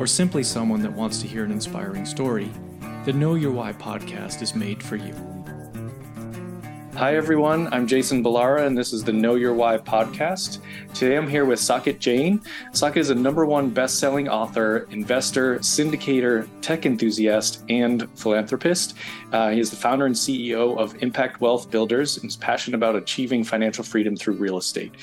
or simply someone that wants to hear an inspiring story, the Know Your Why podcast is made for you. Hi, everyone. I'm Jason Ballara, and this is the Know Your Why podcast. Today I'm here with Saket Jain. Saket is a number one best selling author, investor, syndicator, tech enthusiast, and philanthropist. Uh, he is the founder and CEO of Impact Wealth Builders and is passionate about achieving financial freedom through real estate.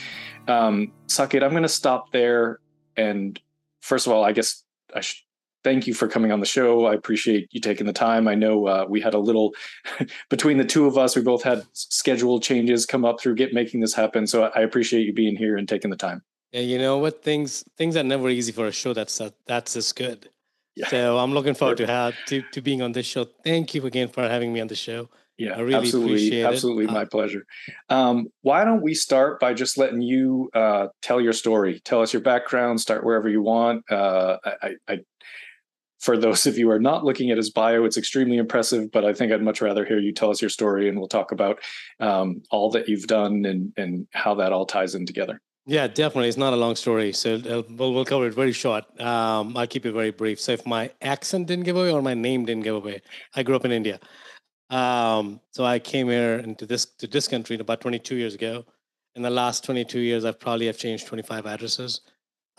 Um, Saket, I'm going to stop there. And first of all, I guess I should thank you for coming on the show. I appreciate you taking the time. I know uh, we had a little between the two of us. We both had schedule changes come up through get making this happen. So I appreciate you being here and taking the time. Yeah, you know what? Things things are never easy for a show that's uh, that's as good. Yeah. So I'm looking forward to have to, to being on this show. Thank you again for having me on the show. Yeah, I really absolutely, absolutely, it. my uh, pleasure. Um, why don't we start by just letting you uh, tell your story? Tell us your background. Start wherever you want. Uh, I, I, for those of you who are not looking at his bio, it's extremely impressive. But I think I'd much rather hear you tell us your story, and we'll talk about um, all that you've done and and how that all ties in together. Yeah, definitely. It's not a long story, so uh, we'll, we'll cover it very short. Um, I'll keep it very brief. So if my accent didn't give away or my name didn't give away, I grew up in India. Um, so I came here into this to this country about 22 years ago. In the last 22 years, I've probably have changed 25 addresses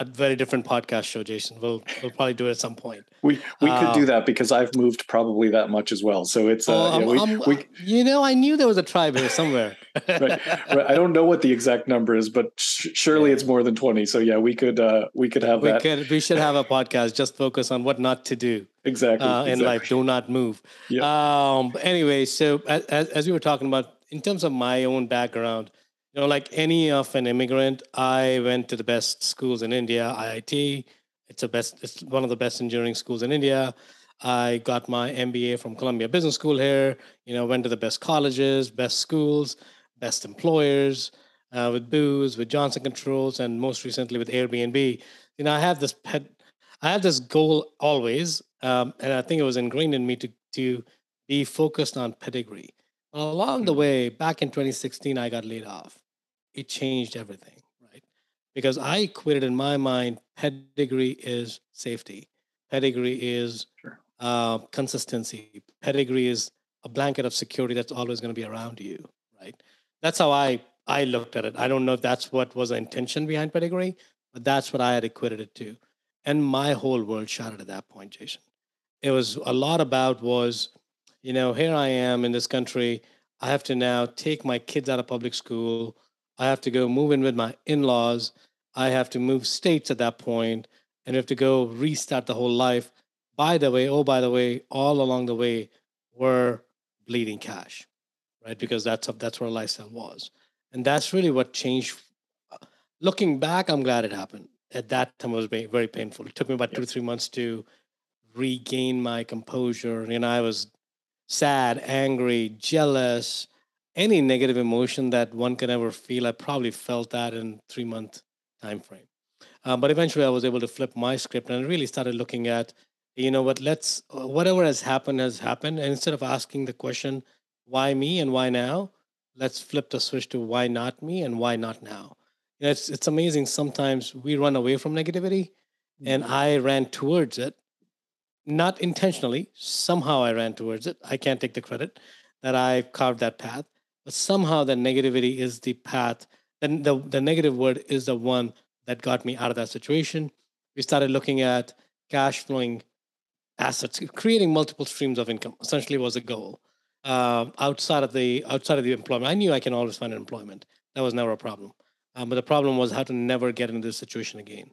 a very different podcast show, Jason. We'll we'll probably do it at some point. We we could do um, that because I've moved probably that much as well. So it's uh, oh, yeah, we, we, you know I knew there was a tribe here somewhere. right, right. I don't know what the exact number is, but sh- surely yeah. it's more than twenty. So yeah, we could uh, we could have we that. Could, we should have a podcast just focus on what not to do. Exactly. Uh, in exactly. life, do not move. Yeah. Um. Anyway, so as, as we were talking about, in terms of my own background you know, like any of an immigrant, I went to the best schools in India, IIT. It's a best, it's one of the best engineering schools in India. I got my MBA from Columbia Business School here. You know, went to the best colleges, best schools, best employers, uh, with Booz, with Johnson Controls, and most recently with Airbnb. You know, I have this pet, I have this goal always, um, and I think it was ingrained in me to to be focused on pedigree. Along the mm-hmm. way, back in 2016, I got laid off. It changed everything, right? Because I equated in my mind pedigree is safety, pedigree is sure. uh, consistency, pedigree is a blanket of security that's always going to be around you, right? That's how I I looked at it. I don't know if that's what was the intention behind pedigree, but that's what I had equated it to. And my whole world shattered at that point, Jason. It was a lot about was you know, here I am in this country. I have to now take my kids out of public school. I have to go move in with my in laws. I have to move states at that point and have to go restart the whole life. By the way, oh, by the way, all along the way, we're bleeding cash, right? Because that's that's where lifestyle was. And that's really what changed. Uh, looking back, I'm glad it happened. At that time, it was very, painful. It took me about two to three months to regain my composure. You know, I was sad, angry, jealous, any negative emotion that one can ever feel. I probably felt that in three month time frame. Uh, but eventually, I was able to flip my script and I really started looking at, you know what, let's whatever has happened has happened, and instead of asking the question, why me and why now, let's flip the switch to why not me and why not now. You know, it's it's amazing. Sometimes we run away from negativity, and mm-hmm. I ran towards it not intentionally. Somehow I ran towards it. I can't take the credit that I carved that path, but somehow the negativity is the path. Then the, the negative word is the one that got me out of that situation. We started looking at cash flowing assets, creating multiple streams of income. Essentially, was a goal. Uh, outside of the outside of the employment, I knew I can always find employment. That was never a problem. Um, but the problem was how to never get into this situation again.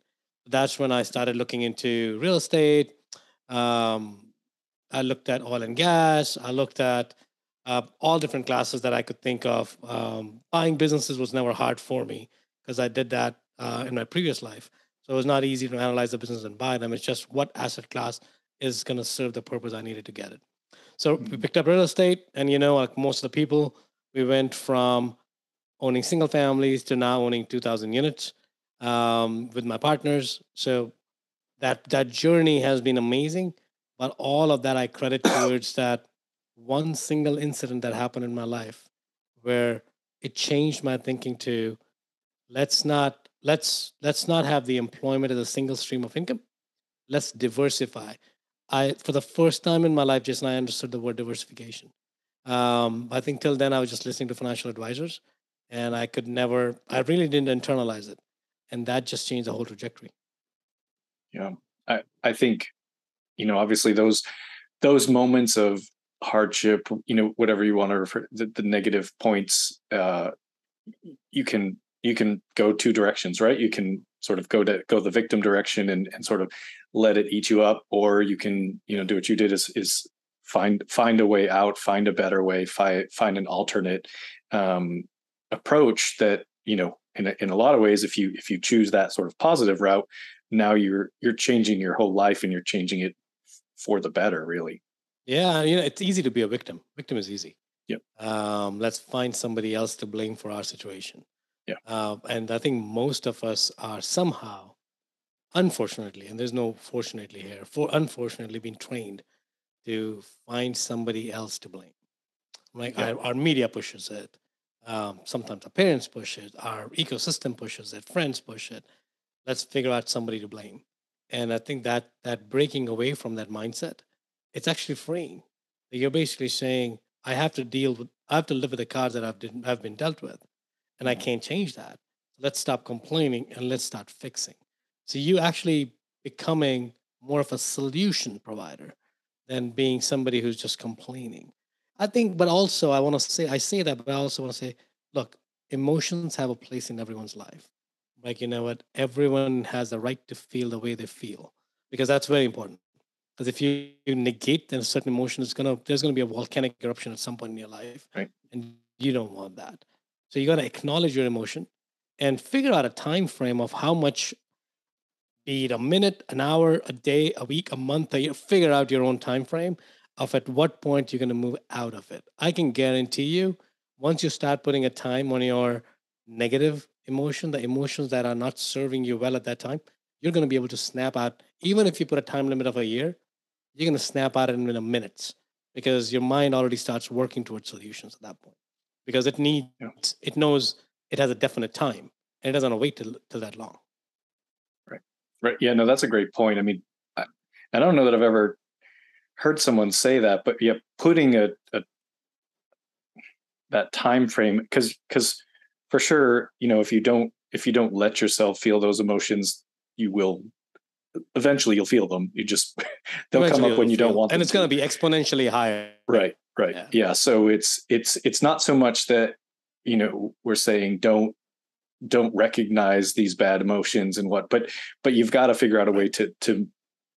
That's when I started looking into real estate, um, I looked at oil and gas. I looked at uh, all different classes that I could think of. Um, buying businesses was never hard for me because I did that uh, in my previous life. So it was not easy to analyze the business and buy them. It's just what asset class is going to serve the purpose I needed to get it. So mm-hmm. we picked up real estate, and you know, like most of the people, we went from owning single families to now owning 2,000 units um, with my partners. So that that journey has been amazing. But all of that I credit towards that one single incident that happened in my life where it changed my thinking to let's not let's let's not have the employment as a single stream of income. Let's diversify. I for the first time in my life just i understood the word diversification. Um, i think till then i was just listening to financial advisors and i could never i really didn't internalize it. And that just changed the whole trajectory. Yeah. I i think you know obviously those those moments of hardship you know whatever you want to refer the, the negative points uh you can you can go two directions right? You can sort of go to go the victim direction and, and sort of let it eat you up or you can you know do what you did is is find find a way out find a better way find find an alternate um approach that you know in a, in a lot of ways if you if you choose that sort of positive route now you're you're changing your whole life and you're changing it for the better really yeah, you know, it's easy to be a victim. Victim is easy. Yep. Um, let's find somebody else to blame for our situation. Yeah. Uh, and I think most of us are somehow, unfortunately, and there's no fortunately here, for unfortunately being trained to find somebody else to blame. Like yeah. our, our, media pushes it. Um, sometimes our parents push it. Our ecosystem pushes it. Friends push it. Let's figure out somebody to blame. And I think that that breaking away from that mindset it's actually freeing. You're basically saying, I have to deal with, I have to live with the cards that I've, did, I've been dealt with, and I can't change that. Let's stop complaining and let's start fixing. So you actually becoming more of a solution provider than being somebody who's just complaining. I think, but also I want to say, I say that, but I also want to say, look, emotions have a place in everyone's life. Like, you know what? Everyone has the right to feel the way they feel because that's very important. Because if you, you negate then a certain emotion, it's gonna there's gonna be a volcanic eruption at some point in your life, right? And you don't want that. So you got to acknowledge your emotion and figure out a time frame of how much, be it a minute, an hour, a day, a week, a month, a year. Figure out your own time frame of at what point you're going to move out of it. I can guarantee you, once you start putting a time on your negative emotion, the emotions that are not serving you well at that time, you're going to be able to snap out. Even if you put a time limit of a year, you're going to snap out of it in a minutes because your mind already starts working towards solutions at that point because it needs yeah. it knows it has a definite time and it doesn't want to wait till, till that long. Right. Right. Yeah no that's a great point. I mean I, I don't know that i've ever heard someone say that but yeah putting a, a that time frame because because for sure you know if you don't if you don't let yourself feel those emotions you will eventually you'll feel them. You just they'll eventually come up when you don't want them. And it's going to be exponentially higher. Right, right. Yeah. yeah. So it's it's it's not so much that you know we're saying don't don't recognize these bad emotions and what but but you've got to figure out a way to to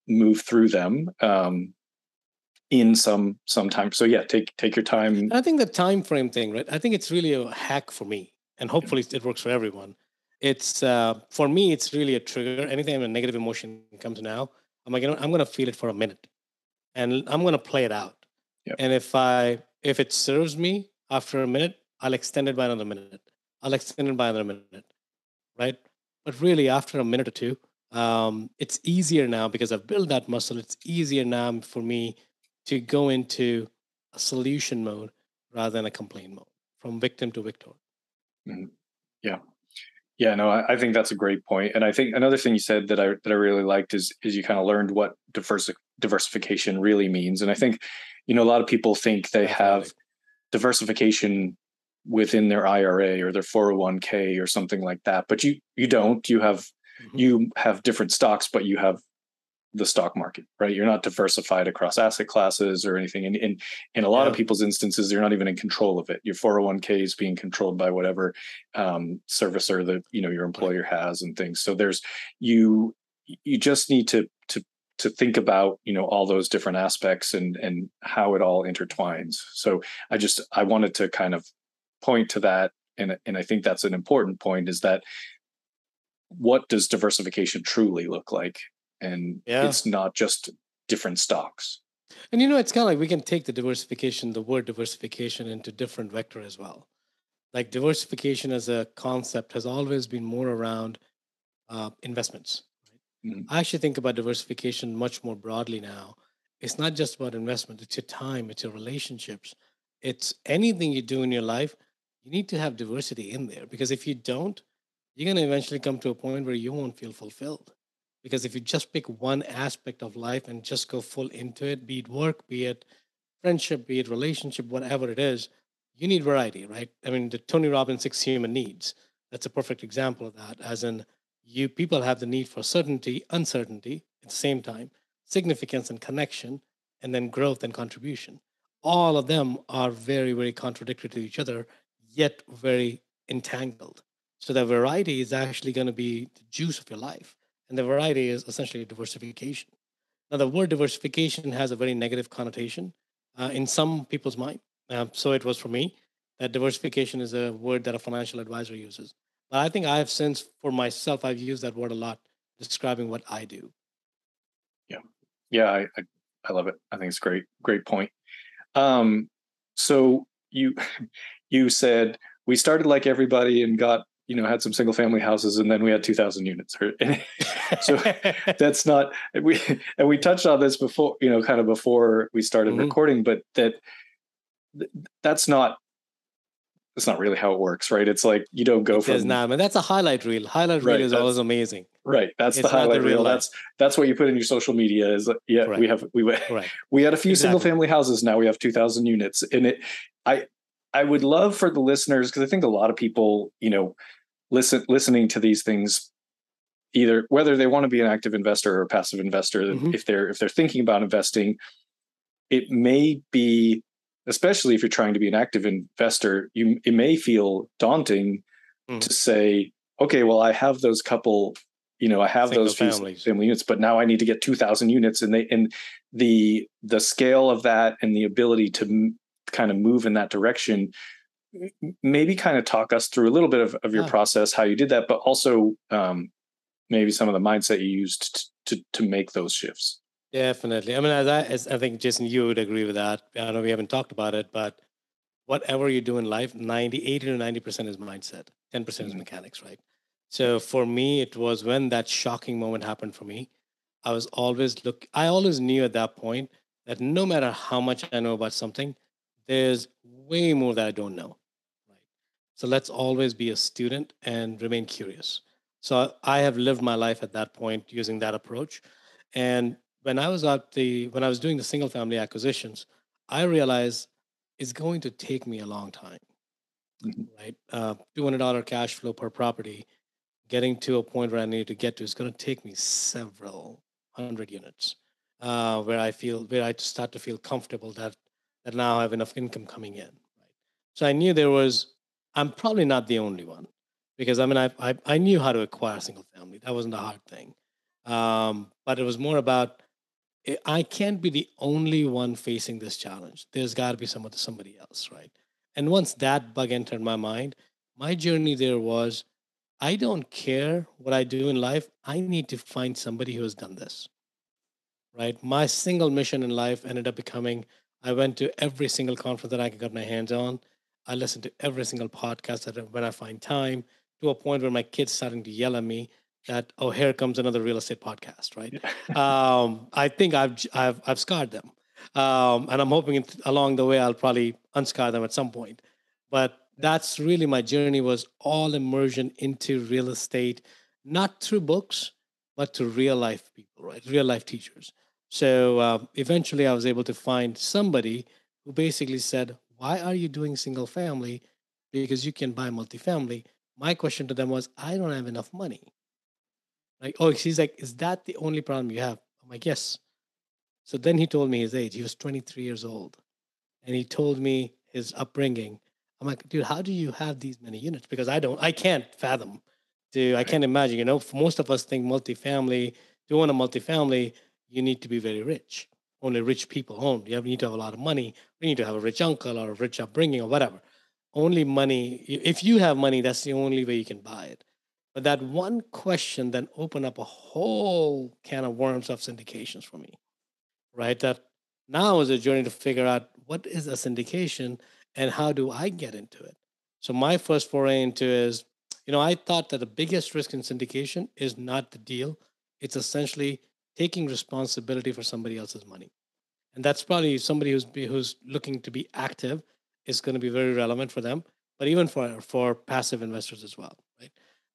move through them um in some some time so yeah take take your time i think the time frame thing right i think it's really a hack for me and hopefully it works for everyone it's uh, for me it's really a trigger. Anytime a negative emotion comes now i'm like you know, i'm going to feel it for a minute and i'm going to play it out. Yep. and if i if it serves me after a minute i'll extend it by another minute. I'll extend it by another minute right? But really after a minute or two um, it's easier now because i've built that muscle. It's easier now for me to go into a solution mode rather than a complaint mode from victim to victor. Mm-hmm. yeah yeah, no, I, I, think that's a great point. And I think another thing you said that I that I really liked is is you kind of learned what diversi- diversification really means. And I think, you know, a lot of people think they have diversification within their IRA or their 401k or something like that, but you you don't. You have mm-hmm. you have different stocks, but you have the stock market, right? You're not diversified across asset classes or anything. And in in a lot yeah. of people's instances, you're not even in control of it. Your 401k is being controlled by whatever um, servicer that you know your employer has and things. So there's you you just need to to to think about you know all those different aspects and and how it all intertwines. So I just I wanted to kind of point to that, and and I think that's an important point is that what does diversification truly look like and yeah. it's not just different stocks. And you know, it's kind of like we can take the diversification, the word diversification, into different vector as well. Like diversification as a concept has always been more around uh, investments. Right? Mm-hmm. I actually think about diversification much more broadly now. It's not just about investment; it's your time, it's your relationships, it's anything you do in your life. You need to have diversity in there because if you don't, you're going to eventually come to a point where you won't feel fulfilled. Because if you just pick one aspect of life and just go full into it, be it work, be it friendship, be it relationship, whatever it is, you need variety, right? I mean, the Tony Robbins six human needs. That's a perfect example of that. As in, you people have the need for certainty, uncertainty at the same time, significance and connection, and then growth and contribution. All of them are very, very contradictory to each other, yet very entangled. So the variety is actually going to be the juice of your life. And the variety is essentially diversification. Now, the word diversification has a very negative connotation uh, in some people's mind. Uh, so it was for me that diversification is a word that a financial advisor uses. But I think I have since, for myself, I've used that word a lot describing what I do. Yeah. Yeah. I, I, I love it. I think it's great. Great point. Um, so you, you said we started like everybody and got you know had some single family houses and then we had 2000 units so that's not we and we touched on this before you know kind of before we started mm-hmm. recording but that that's not that's not really how it works right it's like you don't go it from not man that's a highlight reel highlight right, reel is always amazing right that's it's the highlight the reel life. that's that's what you put in your social media is yeah right. we have we right. we had a few exactly. single family houses now we have 2000 units and it i I would love for the listeners because I think a lot of people, you know, listen listening to these things either whether they want to be an active investor or a passive investor mm-hmm. if they're if they're thinking about investing it may be especially if you're trying to be an active investor you it may feel daunting mm. to say okay well i have those couple you know i have Single those families. family units but now i need to get 2000 units and they and the the scale of that and the ability to m- kind of move in that direction maybe kind of talk us through a little bit of, of your process, how you did that, but also um, maybe some of the mindset you used to, to, to make those shifts. Definitely. I mean, as I, as I think Jason, you would agree with that. I know we haven't talked about it, but whatever you do in life, 90, 80 to 90% is mindset, 10% mm-hmm. is mechanics, right? So for me, it was when that shocking moment happened for me. I was always look. I always knew at that point that no matter how much I know about something, there's way more that I don't know. Right. So let's always be a student and remain curious. So I have lived my life at that point using that approach. And when I was at the when I was doing the single family acquisitions, I realized it's going to take me a long time. Mm-hmm. Right, uh, two hundred dollar cash flow per property, getting to a point where I need to get to is going to take me several hundred units, uh, where I feel where I start to feel comfortable that that now have enough income coming in. So I knew there was, I'm probably not the only one because I mean, I, I, I knew how to acquire single family. That wasn't a hard thing. Um, but it was more about, eh, I can't be the only one facing this challenge. There's got to be some, somebody else, right? And once that bug entered my mind, my journey there was I don't care what I do in life. I need to find somebody who has done this. Right? My single mission in life ended up becoming I went to every single conference that I could get my hands on. I listened to every single podcast that when I find time to a point where my kids starting to yell at me that oh here comes another real estate podcast right? Um, i think i've i've i've scarred them. Um, and i'm hoping along the way i'll probably unscar them at some point. But that's really my journey was all immersion into real estate not through books but to real life people right? Real life teachers so uh, eventually, I was able to find somebody who basically said, Why are you doing single family? Because you can buy multifamily. My question to them was, I don't have enough money. Like, oh, he's like, Is that the only problem you have? I'm like, Yes. So then he told me his age. He was 23 years old. And he told me his upbringing. I'm like, dude, how do you have these many units? Because I don't, I can't fathom. To, I can't imagine. You know, most of us think multifamily. To own a multifamily, you need to be very rich. Only rich people own. You need to have a lot of money. You need to have a rich uncle or a rich upbringing or whatever. Only money. If you have money, that's the only way you can buy it. But that one question then opened up a whole can of worms of syndications for me. right? That now is a journey to figure out what is a syndication and how do I get into it. So my first foray into is, you know, I thought that the biggest risk in syndication is not the deal. It's essentially taking responsibility for somebody else's money. And that's probably somebody who's who's looking to be active is going to be very relevant for them, but even for for passive investors as well, right?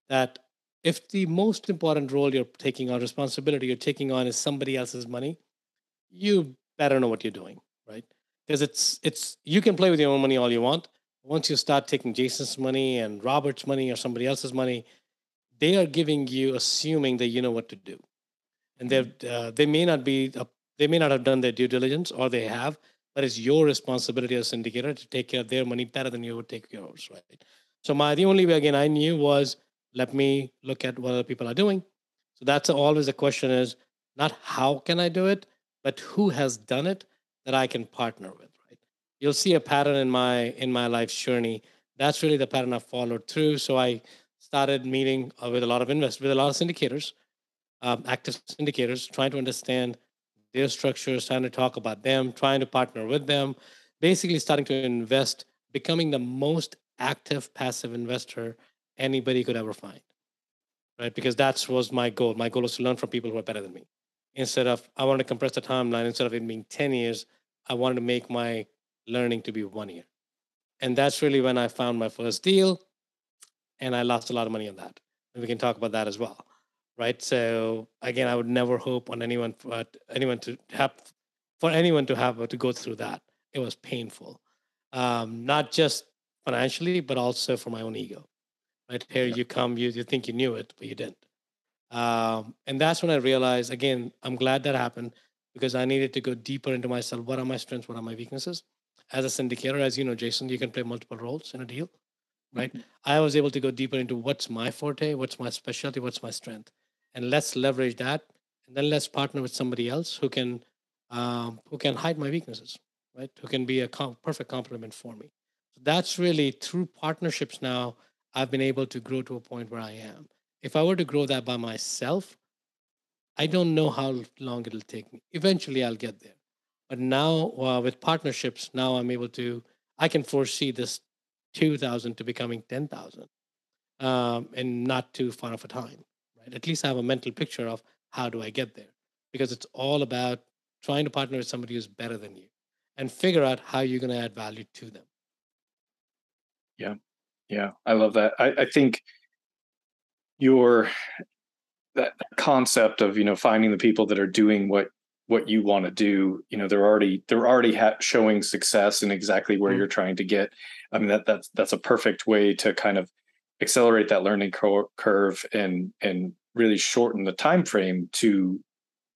That if the most important role you're taking on responsibility you're taking on is somebody else's money, you better know what you're doing, right? Because it's it's you can play with your own money all you want. Once you start taking Jason's money and Robert's money or somebody else's money, they are giving you assuming that you know what to do, and they uh, they may not be they may not have done their due diligence or they have, but it's your responsibility as syndicator to take care of their money better than you would take yours, right? So my the only way again I knew was let me look at what other people are doing. So that's always the question is not how can I do it, but who has done it that I can partner with, right? You'll see a pattern in my in my life's journey. That's really the pattern I followed through. So I started meeting uh, with a lot of investors, with a lot of syndicators, um, active syndicators, trying to understand their structures, trying to talk about them, trying to partner with them, basically starting to invest, becoming the most active passive investor anybody could ever find. Right? Because that was my goal. My goal was to learn from people who are better than me instead of I want to compress the timeline instead of it being 10 years, I wanted to make my learning to be one year. And that's really when I found my first deal and I lost a lot of money on that. And we can talk about that as well. Right. So again, I would never hope on anyone for anyone to have for anyone to have to go through that. It was painful. Um, not just financially, but also for my own ego. Right. Here you come, you, you think you knew it, but you didn't. Um, and that's when I realized, again, I'm glad that happened because I needed to go deeper into myself. What are my strengths? What are my weaknesses? As a syndicator, as you know, Jason, you can play multiple roles in a deal, right? Mm-hmm. I was able to go deeper into what's my forte, what's my specialty, what's my strength, and let's leverage that, and then let's partner with somebody else who can um, who can hide my weaknesses, right? Who can be a com- perfect complement for me. So that's really through partnerships now. I've been able to grow to a point where I am if I were to grow that by myself, I don't know how long it'll take me. Eventually, I'll get there. But now, uh, with partnerships, now I'm able to, I can foresee this 2,000 to becoming 10,000 um, in not too far of a time, right? At least I have a mental picture of how do I get there because it's all about trying to partner with somebody who's better than you and figure out how you're going to add value to them. Yeah. Yeah. I love that. I, I think your that concept of you know finding the people that are doing what what you want to do you know they're already they're already ha- showing success in exactly where mm-hmm. you're trying to get i mean that that's that's a perfect way to kind of accelerate that learning cur- curve and and really shorten the time frame to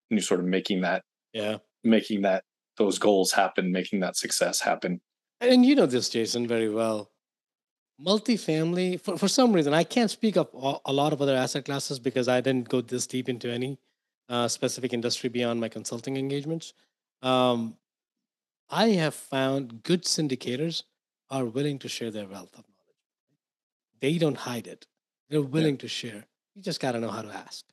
you know, sort of making that yeah. making that those goals happen making that success happen. And you know this jason very well. Multifamily for, for some reason i can't speak of a lot of other asset classes because i didn't go this deep into any uh, specific industry beyond my consulting engagements. Um, i have found good syndicators are willing to share their wealth of knowledge they don't hide it they're willing yeah. to share you just got to know how to ask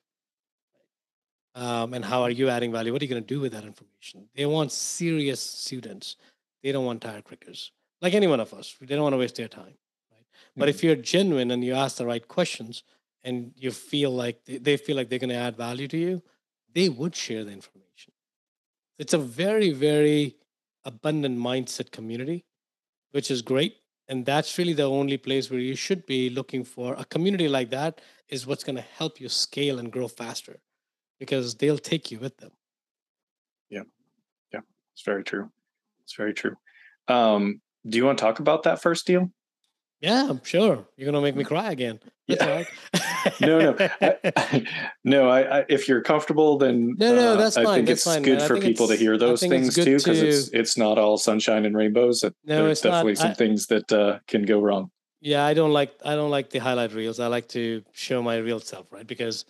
um, and how are you adding value what are you going to do with that information they want serious students they don't want tire crickers like any one of us they don't want to waste their time but if mm-hmm. you're genuine and you ask the right questions and you feel like they feel like they're going to add value to you, they would share the information. It's a very, very abundant mindset community, which is great. And that's really the only place where you should be looking for a community like that is what's going to help you scale and grow faster because they'll take you with them. Yeah. Yeah. It's very true. It's very true. Um, do you want to talk about that first deal? Yeah, I'm sure. You're gonna make me cry again. That's yeah. no, no, I, no. I, I, if you're comfortable, then no, no, that's uh, fine. I think that's it's fine, good man. for people to hear those things too, because to... it's it's not all sunshine and rainbows. No, There's definitely not, some things that uh, can go wrong. Yeah, I don't like I don't like the highlight reels. I like to show my real self, right? Because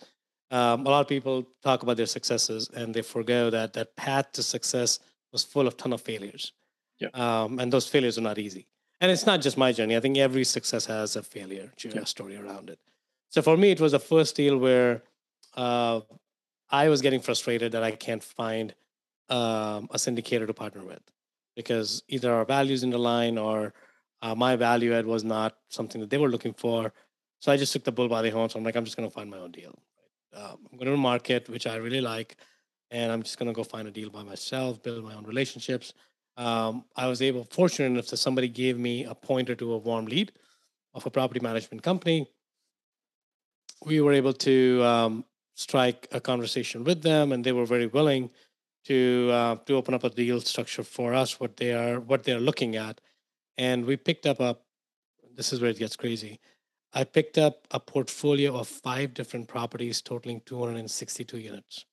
um, a lot of people talk about their successes and they forego that that path to success was full of ton of failures. Yeah. Um, and those failures are not easy and it's not just my journey. I think every success has a failure yeah. story around it. So for me, it was the first deal where uh, I was getting frustrated that I can't find um, a syndicator to partner with because either our values in the line or uh, my value add was not something that they were looking for. So I just took the bull by the horns. So I'm like, I'm just going to find my own deal. Um, I'm going to market, which I really like, and I'm just going to go find a deal by myself, build my own relationships. Um, I was able, fortunate enough that somebody gave me a pointer to a warm lead of a property management company. We were able to um, strike a conversation with them, and they were very willing to uh, to open up a deal structure for us, what they are what they are looking at, and we picked up a. This is where it gets crazy. I picked up a portfolio of five different properties totaling 262 units.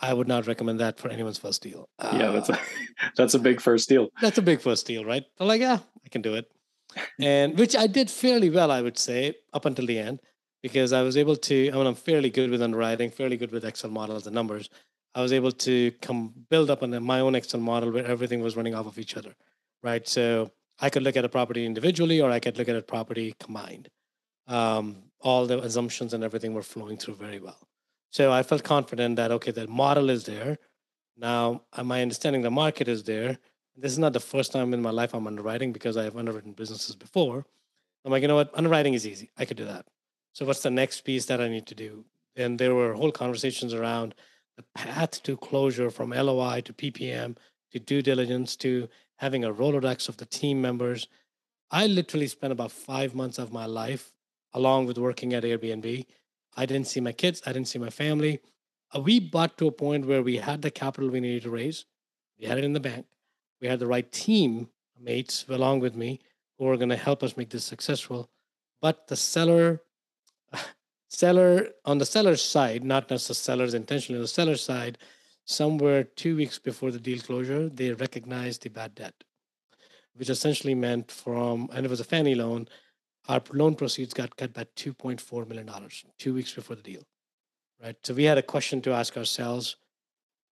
I would not recommend that for anyone's first deal. Yeah, that's a uh, that's a big first deal. That's a big first deal, right? I'm like, yeah, I can do it, and which I did fairly well, I would say, up until the end, because I was able to. I mean, I'm fairly good with underwriting, fairly good with Excel models and numbers. I was able to come build up on my own Excel model where everything was running off of each other, right? So I could look at a property individually, or I could look at a property combined. Um, all the assumptions and everything were flowing through very well. So I felt confident that okay, the model is there. Now, uh, my understanding the market is there. This is not the first time in my life I'm underwriting because I have underwritten businesses before. I'm like, you know what? Underwriting is easy. I could do that. So what's the next piece that I need to do? And there were whole conversations around the path to closure from LOI to PPM to due diligence to having a Rolodex of the team members. I literally spent about five months of my life, along with working at Airbnb, I didn't see my kids. I didn't see my family. Uh, we bought to a point where we had the capital we needed to raise. We had it in the bank. We had the right team mates along with me who were going to help us make this successful. But the seller, seller on the seller's side, not necessarily seller's intentionally, on the seller's side, somewhere two weeks before the deal closure, they recognized the bad debt, which essentially meant from, and it was a Fannie loan, our loan proceeds got cut by $2.4 million two weeks before the deal, right? So we had a question to ask ourselves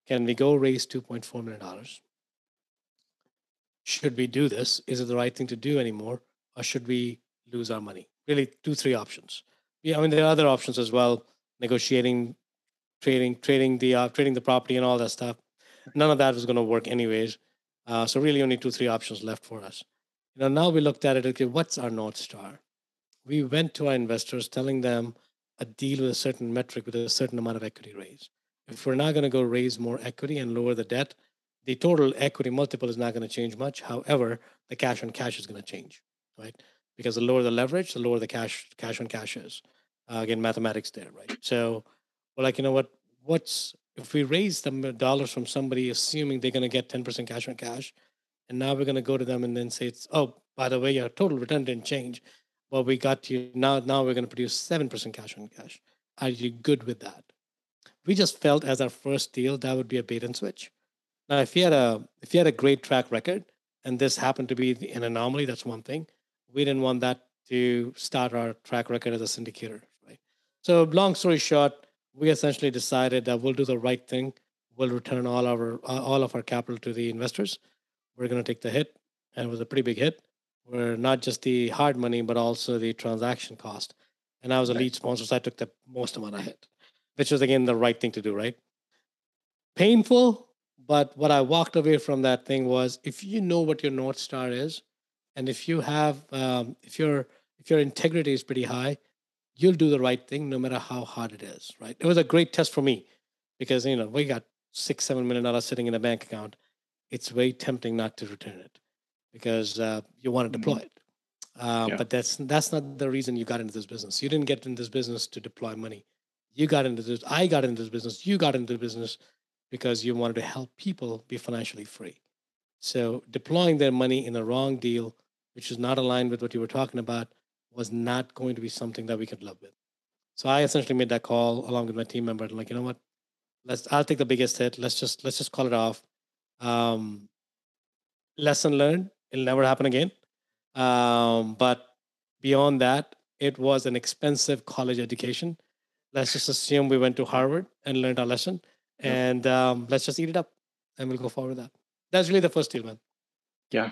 can we go raise $2.4 million? Should we do this? Is it the right thing to do anymore? Or should we lose our money? Really, two, three options. Yeah, I mean, there are other options as well negotiating, trading, trading the, uh, trading the property and all that stuff. None of that was going to work anyways. Uh, so really only two, three options left for us. You know, now we looked at it, okay, what's our North Star? We went to our investors telling them a deal with a certain metric with a certain amount of equity raise. If we're not going to go raise more equity and lower the debt, the total equity multiple is not going to change much. However, the cash on cash is going to change, right? Because the lower the leverage, the lower the cash cash on cash is. Uh, again, mathematics there, right? So we're like, you know what? What's if we raise the dollars from somebody, assuming they're going to get ten percent cash on cash, and now we're going to go to them and then say, it's oh, by the way, your total return didn't change well, we got you now. Now we're going to produce seven percent cash on cash. Are you good with that? We just felt as our first deal that would be a bait and switch. Now, if you had a if you had a great track record and this happened to be an anomaly, that's one thing. We didn't want that to start our track record as a syndicator, right? So, long story short, we essentially decided that we'll do the right thing. We'll return all our all of our capital to the investors. We're going to take the hit, and it was a pretty big hit were not just the hard money, but also the transaction cost. And I was a lead sponsor, so I took the most amount I hit, which was again the right thing to do, right? Painful, but what I walked away from that thing was if you know what your North Star is, and if you have um, if your if your integrity is pretty high, you'll do the right thing no matter how hard it is, right? It was a great test for me because you know we got six, seven million dollars sitting in a bank account. It's very tempting not to return it because uh, you want to deploy mm-hmm. it. Uh, yeah. But that's that's not the reason you got into this business. You didn't get into this business to deploy money. You got into this. I got into this business. You got into the business because you wanted to help people be financially free. So deploying their money in the wrong deal, which is not aligned with what you were talking about, was not going to be something that we could live with. So I essentially made that call along with my team member. Like, you know what? Let's. I'll take the biggest hit. Let's just let's just call it off. Um, lesson learned it'll never happen again. Um, but beyond that, it was an expensive college education. Let's just assume we went to Harvard and learned our lesson, and um, let's just eat it up, and we'll go forward with that. That's really the first deal, man. Yeah,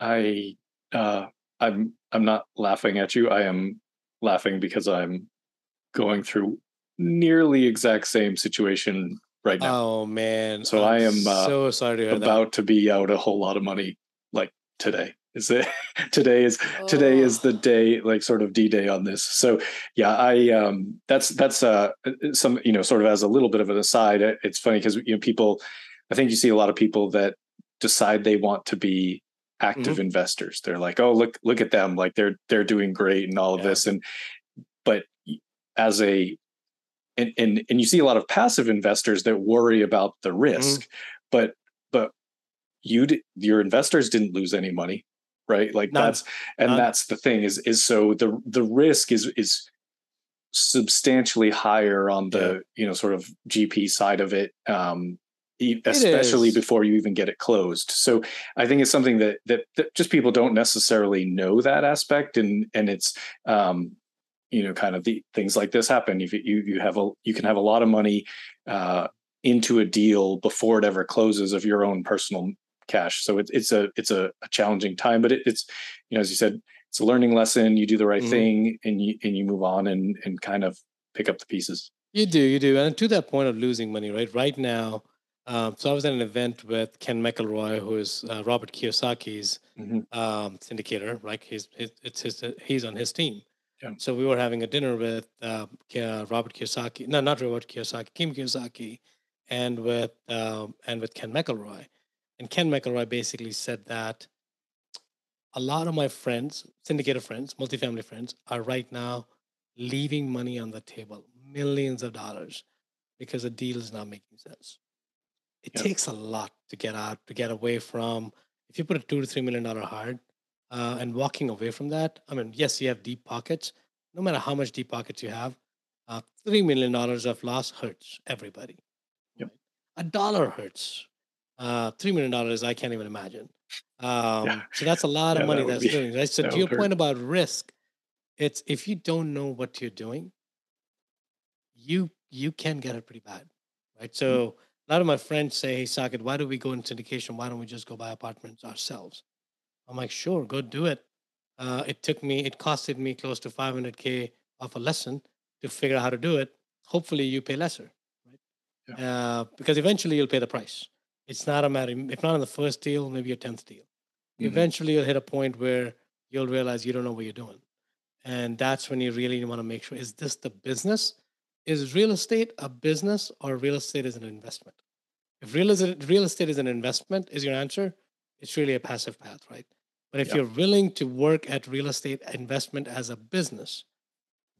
I, uh, I'm, I'm not laughing at you. I am laughing because I'm going through nearly exact same situation right now. Oh man! So I'm, I am uh, so sorry to about that. to be out a whole lot of money today. Is it today is oh. today is the oh. day like sort of D day on this. So yeah, I um that's that's uh some you know sort of as a little bit of an aside. It's funny because you know people, I think you see a lot of people that decide they want to be active mm-hmm. investors. They're like, oh look look at them, like they're they're doing great and all of yeah. this and but as a and, and and you see a lot of passive investors that worry about the risk mm-hmm. but but you your investors didn't lose any money right like None. that's and None. that's the thing is is so the the risk is is substantially higher on the yeah. you know sort of gp side of it um especially before you even get it closed so i think it's something that, that that just people don't necessarily know that aspect and and it's um you know kind of the things like this happen if you you have a you can have a lot of money uh, into a deal before it ever closes of your own personal cash so it's it's a it's a, a challenging time but it, it's you know as you said it's a learning lesson you do the right mm-hmm. thing and you and you move on and and kind of pick up the pieces you do you do and to that point of losing money right right now um, so I was at an event with Ken McElroy, who is uh, Robert Kiyosaki's mm-hmm. um, syndicator. Right, he's, it's his he's on his team, yeah. So we were having a dinner with uh, Robert Kiyosaki, no, not Robert Kiyosaki, Kim Kiyosaki, and with um, and with Ken McElroy. And Ken McElroy basically said that a lot of my friends, syndicated friends, multifamily friends, are right now leaving money on the table, millions of dollars, because the deal is not making sense. It yep. takes a lot to get out, to get away from. If you put a two to three million dollar hard, uh, and walking away from that. I mean, yes, you have deep pockets. No matter how much deep pockets you have, uh, three million dollars of loss hurts everybody. Yep. A dollar hurts. Uh, three million dollars, I can't even imagine. Um, yeah. So that's a lot of yeah, money that that's be, doing. Right. So to your hurt. point about risk, it's if you don't know what you're doing, you you can get it pretty bad, right? So mm-hmm. a lot of my friends say, "Hey, Saket, why do we go in syndication? Why don't we just go buy apartments ourselves?" I'm like, sure, go do it. Uh, it took me, it costed me close to 500K of a lesson to figure out how to do it. Hopefully, you pay lesser, right? Yeah. Uh, because eventually you'll pay the price. It's not a matter, if not on the first deal, maybe your 10th deal. Mm-hmm. Eventually, you'll hit a point where you'll realize you don't know what you're doing. And that's when you really want to make sure is this the business? Is real estate a business or real estate is an investment? If real estate, real estate is an investment, is your answer, it's really a passive path, right? But if you're willing to work at real estate investment as a business,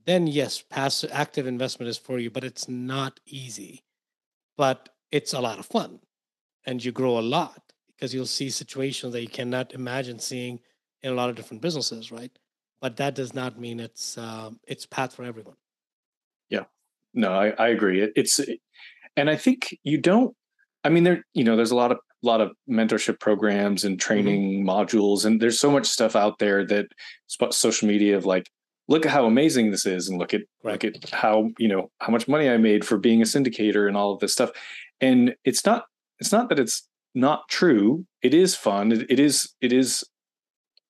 then yes, passive active investment is for you, but it's not easy. But it's a lot of fun. And you grow a lot because you'll see situations that you cannot imagine seeing in a lot of different businesses, right? But that does not mean it's um, it's path for everyone. Yeah, no, I, I agree. It, it's, and I think you don't. I mean, there, you know, there's a lot of lot of mentorship programs and mm-hmm. training mm-hmm. modules and there's so much stuff out there that social media of like look at how amazing this is and look at right. look at how you know how much money i made for being a syndicator and all of this stuff and it's not it's not that it's not true. It is fun. It, it is it is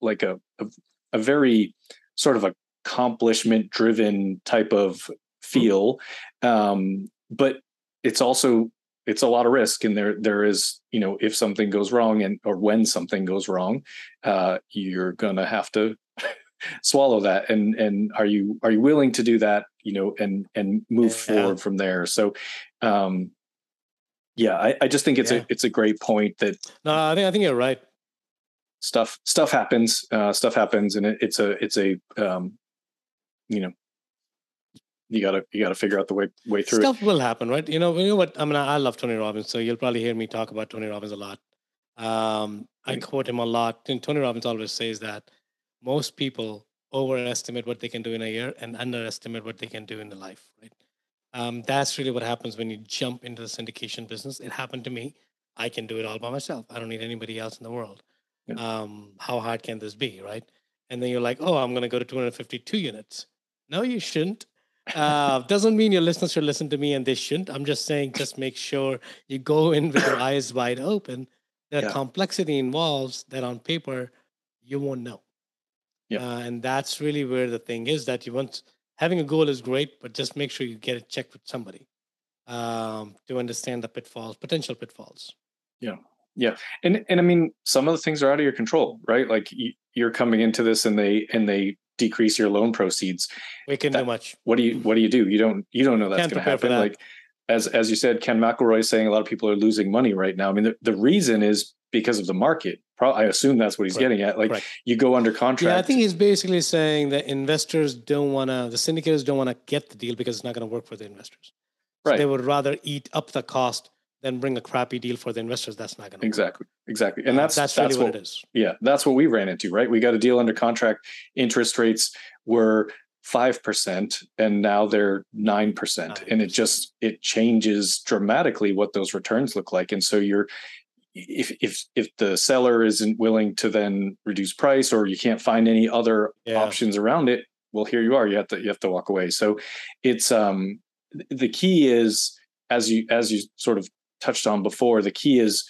like a, a, a very sort of accomplishment driven type of feel. Um, but it's also it's a lot of risk and there there is you know if something goes wrong and or when something goes wrong uh, you're gonna have to swallow that. And and are you are you willing to do that you know and and move yeah. forward from there? So um yeah i, I just think it's yeah. a it's a great point that no i think i think you're right stuff stuff happens uh stuff happens and it, it's a it's a um you know you gotta you gotta figure out the way way through. Stuff it. will happen, right? You know, you know what? I mean, I love Tony Robbins, so you'll probably hear me talk about Tony Robbins a lot. Um, I quote him a lot. And Tony Robbins always says that most people overestimate what they can do in a year and underestimate what they can do in a life, right? Um, that's really what happens when you jump into the syndication business. It happened to me. I can do it all by myself. I don't need anybody else in the world. Yeah. Um, how hard can this be, right? And then you're like, oh, I'm going to go to 252 units. No, you shouldn't. Uh, doesn't mean your listeners should listen to me and they shouldn't. I'm just saying, just make sure you go in with your eyes wide open. The yeah. complexity involves that on paper you won't know. Yeah. Uh, and that's really where the thing is that you want having a goal is great, but just make sure you get it checked with somebody. um, to understand the pitfalls, potential pitfalls. Yeah, yeah, and and I mean, some of the things are out of your control, right? Like you're coming into this, and they and they decrease your loan proceeds. We can that, do much. What do you What do you do? You don't You don't know that's going to happen. Like as as you said, Ken McElroy is saying a lot of people are losing money right now. I mean, the, the reason is because of the market. I assume that's what he's Correct. getting at. Like Correct. you go under contract. Yeah, I think he's basically saying that investors don't want to, the syndicators don't want to get the deal because it's not going to work for the investors. So right. They would rather eat up the cost than bring a crappy deal for the investors. That's not going to exactly, work. exactly, and uh, that's that's, that's really what, what it is. Yeah, that's what we ran into. Right, we got a deal under contract. Interest rates were 5% and now they're 9% and it just it changes dramatically what those returns look like and so you're if if if the seller isn't willing to then reduce price or you can't find any other yeah. options around it well here you are you have to you have to walk away so it's um the key is as you as you sort of touched on before the key is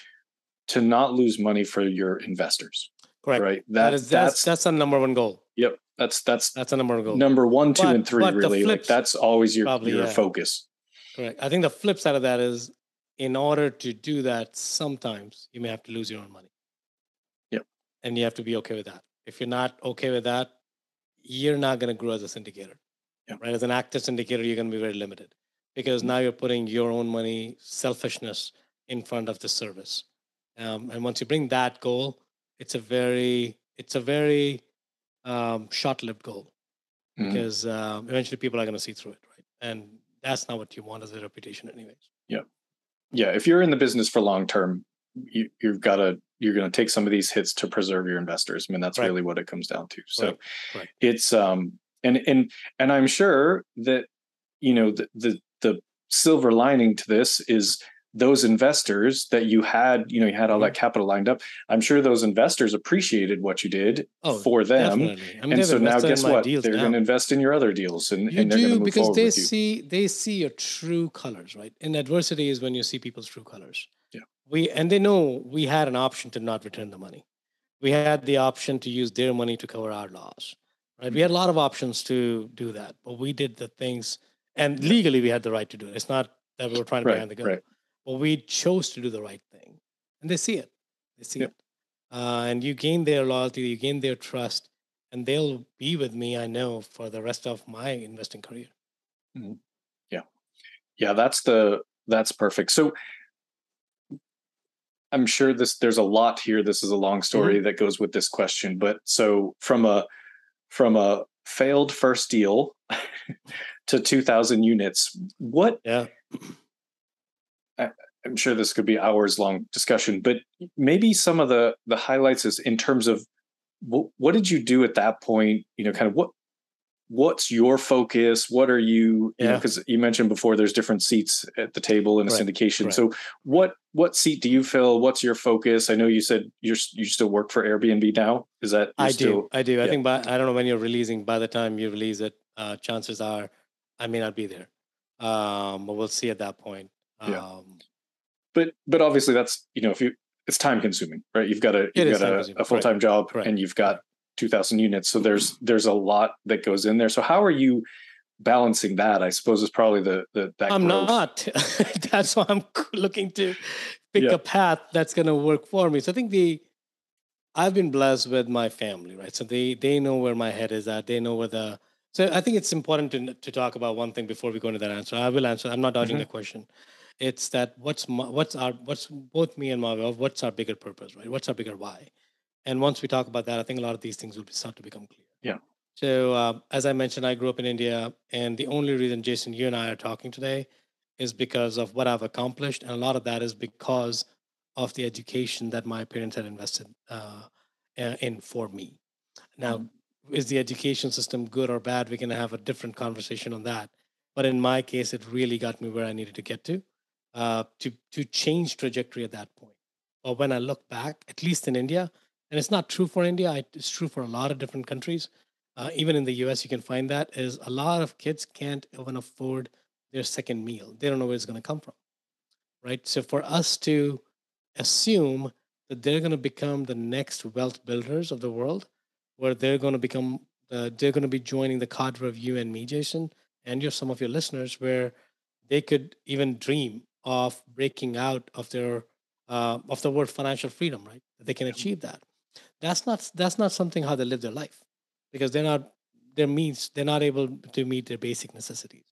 to not lose money for your investors correct right that, that is that's that's, that's the number one goal yep that's that's that's a number of goals. Number one, two, but, and three. Really, like that's always your probably, your yeah. focus. Correct. I think the flip side of that is, in order to do that, sometimes you may have to lose your own money. Yep. And you have to be okay with that. If you're not okay with that, you're not going to grow as a syndicator. Yep. Right. As an active syndicator, you're going to be very limited because mm-hmm. now you're putting your own money, selfishness in front of the service. Um, and once you bring that goal, it's a very, it's a very um, short-lived goal mm-hmm. because um, eventually people are going to see through it, right? And that's not what you want as a reputation, anyways. Yeah, yeah. If you're in the business for long term, you, you've got to you're going to take some of these hits to preserve your investors. I mean, that's right. really what it comes down to. So right. Right. it's um and and and I'm sure that you know the the the silver lining to this is those investors that you had, you know, you had all that mm-hmm. capital lined up. I'm sure those investors appreciated what you did oh, for them. And so now guess what? They're going to invest in your other deals and, and they're going to move because they see they see your true colors, right? In adversity is when you see people's true colors. Yeah. We and they know we had an option to not return the money. We had the option to use their money to cover our loss. Right. Mm-hmm. We had a lot of options to do that, but we did the things and legally we had the right to do it. It's not that we were trying to right, behind the gun. Right but we chose to do the right thing and they see it. They see yep. it. Uh, and you gain their loyalty you gain their trust and they'll be with me i know for the rest of my investing career. Mm-hmm. yeah. Yeah that's the that's perfect. So i'm sure this there's a lot here. This is a long story mm-hmm. that goes with this question but so from a from a failed first deal to 2000 units what yeah I'm sure this could be hours long discussion, but maybe some of the the highlights is in terms of what, what did you do at that point? You know, kind of what what's your focus? What are you? Yeah. Because you, mentioned before, there's different seats at the table in a right. syndication. Right. So what what seat do you fill? What's your focus? I know you said you're you still work for Airbnb now. Is that I still, do? I do. Yeah. I think by I don't know when you're releasing. By the time you release it, uh, chances are I may not be there. Um, but we'll see at that point. Um, yeah but but obviously that's you know if you it's time consuming right? You've got a you've got a, a, full-time right. job right. and you've got 2000 units. So there's there's a lot that goes in there. So how are you balancing that? I suppose is probably the the that i'm growth. not. That's why i'm looking to pick yeah. a path that's going to work for me. So i think the i've been blessed with my family right? So they they know where my head is at. They know where the so i think it's important to to talk about one thing before we go into that answer. I will answer i'm not dodging mm-hmm. the question it's that what's my, what's our what's both me and Mavi what's our bigger purpose, right? What's our bigger why? And once we talk about that, I think a lot of these things will start to become clear. Yeah. So uh, as I mentioned, I grew up in India, and the only reason Jason, you and I are talking today, is because of what I've accomplished, and a lot of that is because of the education that my parents had invested uh, in for me. Now, mm-hmm. is the education system good or bad? We can have a different conversation on that. But in my case, it really got me where I needed to get to uh, to to change trajectory at that point. But when I look back, at least in India, and it's not true for India, it's true for a lot of different countries. Uh, even in the U.S., you can find that is a lot of kids can't even afford their second meal. They don't know where it's going to come from, right? So for us to assume that they're going to become the next wealth builders of the world, where they're going to become, uh, they're going to be joining the cadre of you and me, Jason, and your some of your listeners, where they could even dream of breaking out of their uh, of the word financial freedom, right? They can achieve that. That's not that's not something how they live their life, because they're not their means they're not able to meet their basic necessities.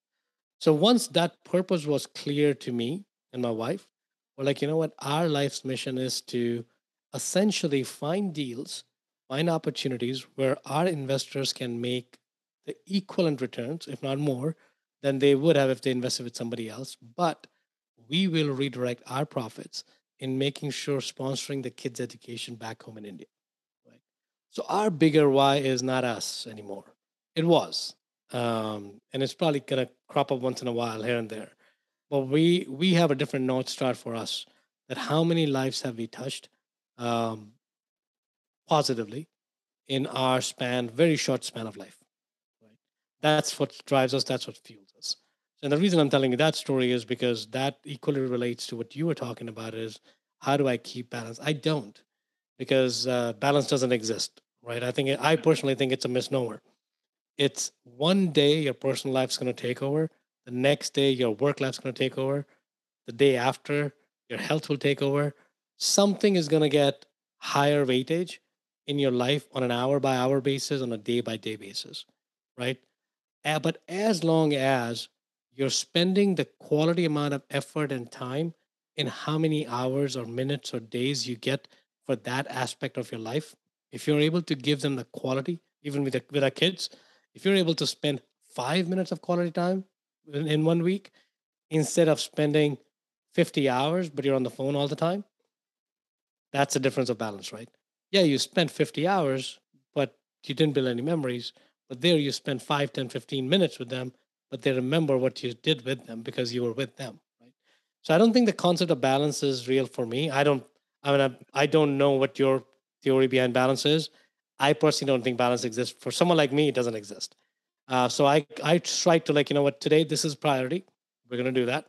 So once that purpose was clear to me and my wife, we're like, you know what? Our life's mission is to essentially find deals, find opportunities where our investors can make the equivalent returns, if not more, than they would have if they invested with somebody else. But we will redirect our profits in making sure sponsoring the kids' education back home in India. Right. So our bigger why is not us anymore. It was, um, and it's probably gonna crop up once in a while here and there. But we we have a different north star for us. That how many lives have we touched um, positively in our span, very short span of life. Right. That's what drives us. That's what fuels us. And the reason I'm telling you that story is because that equally relates to what you were talking about is how do I keep balance? I don't because uh, balance doesn't exist, right? I think I personally think it's a misnomer. It's one day your personal life's going to take over, the next day your work life's going to take over, the day after your health will take over. Something is going to get higher weightage in your life on an hour by hour basis, on a day by day basis, right? But as long as you're spending the quality amount of effort and time in how many hours or minutes or days you get for that aspect of your life. If you're able to give them the quality even with, the, with our kids if you're able to spend five minutes of quality time in, in one week instead of spending 50 hours but you're on the phone all the time that's a difference of balance right? Yeah you spent 50 hours but you didn't build any memories but there you spend 5 10 15 minutes with them but they remember what you did with them because you were with them right? So i don't think the concept of balance is real for me. I don't i mean i, I don't know what your theory behind balance is. I personally don't think balance exists. For someone like me it doesn't exist. Uh, so i i try to like you know what today this is priority. We're going to do that.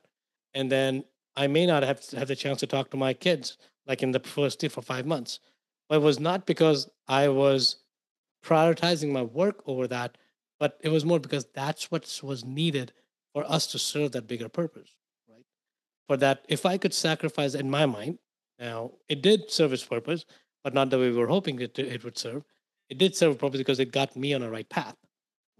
And then i may not have had the chance to talk to my kids like in the first for five months. But it was not because i was prioritizing my work over that but it was more because that's what was needed for us to serve that bigger purpose right? For that if i could sacrifice in my mind now it did serve its purpose but not the way we were hoping it, it would serve. It did serve a purpose because it got me on a right path